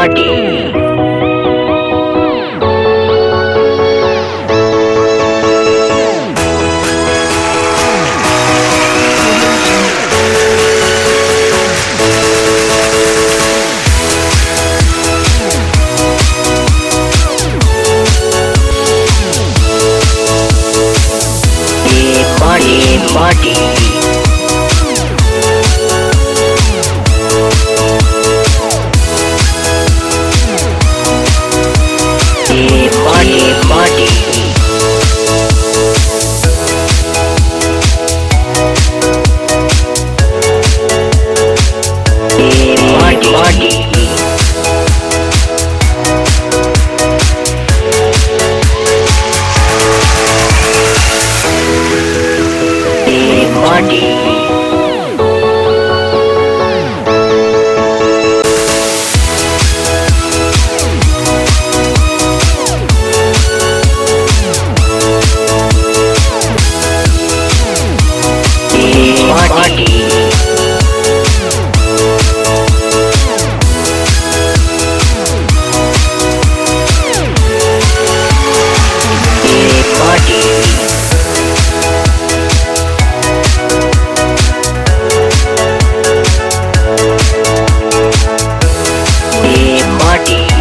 মাটি Party, body. body body Yeah.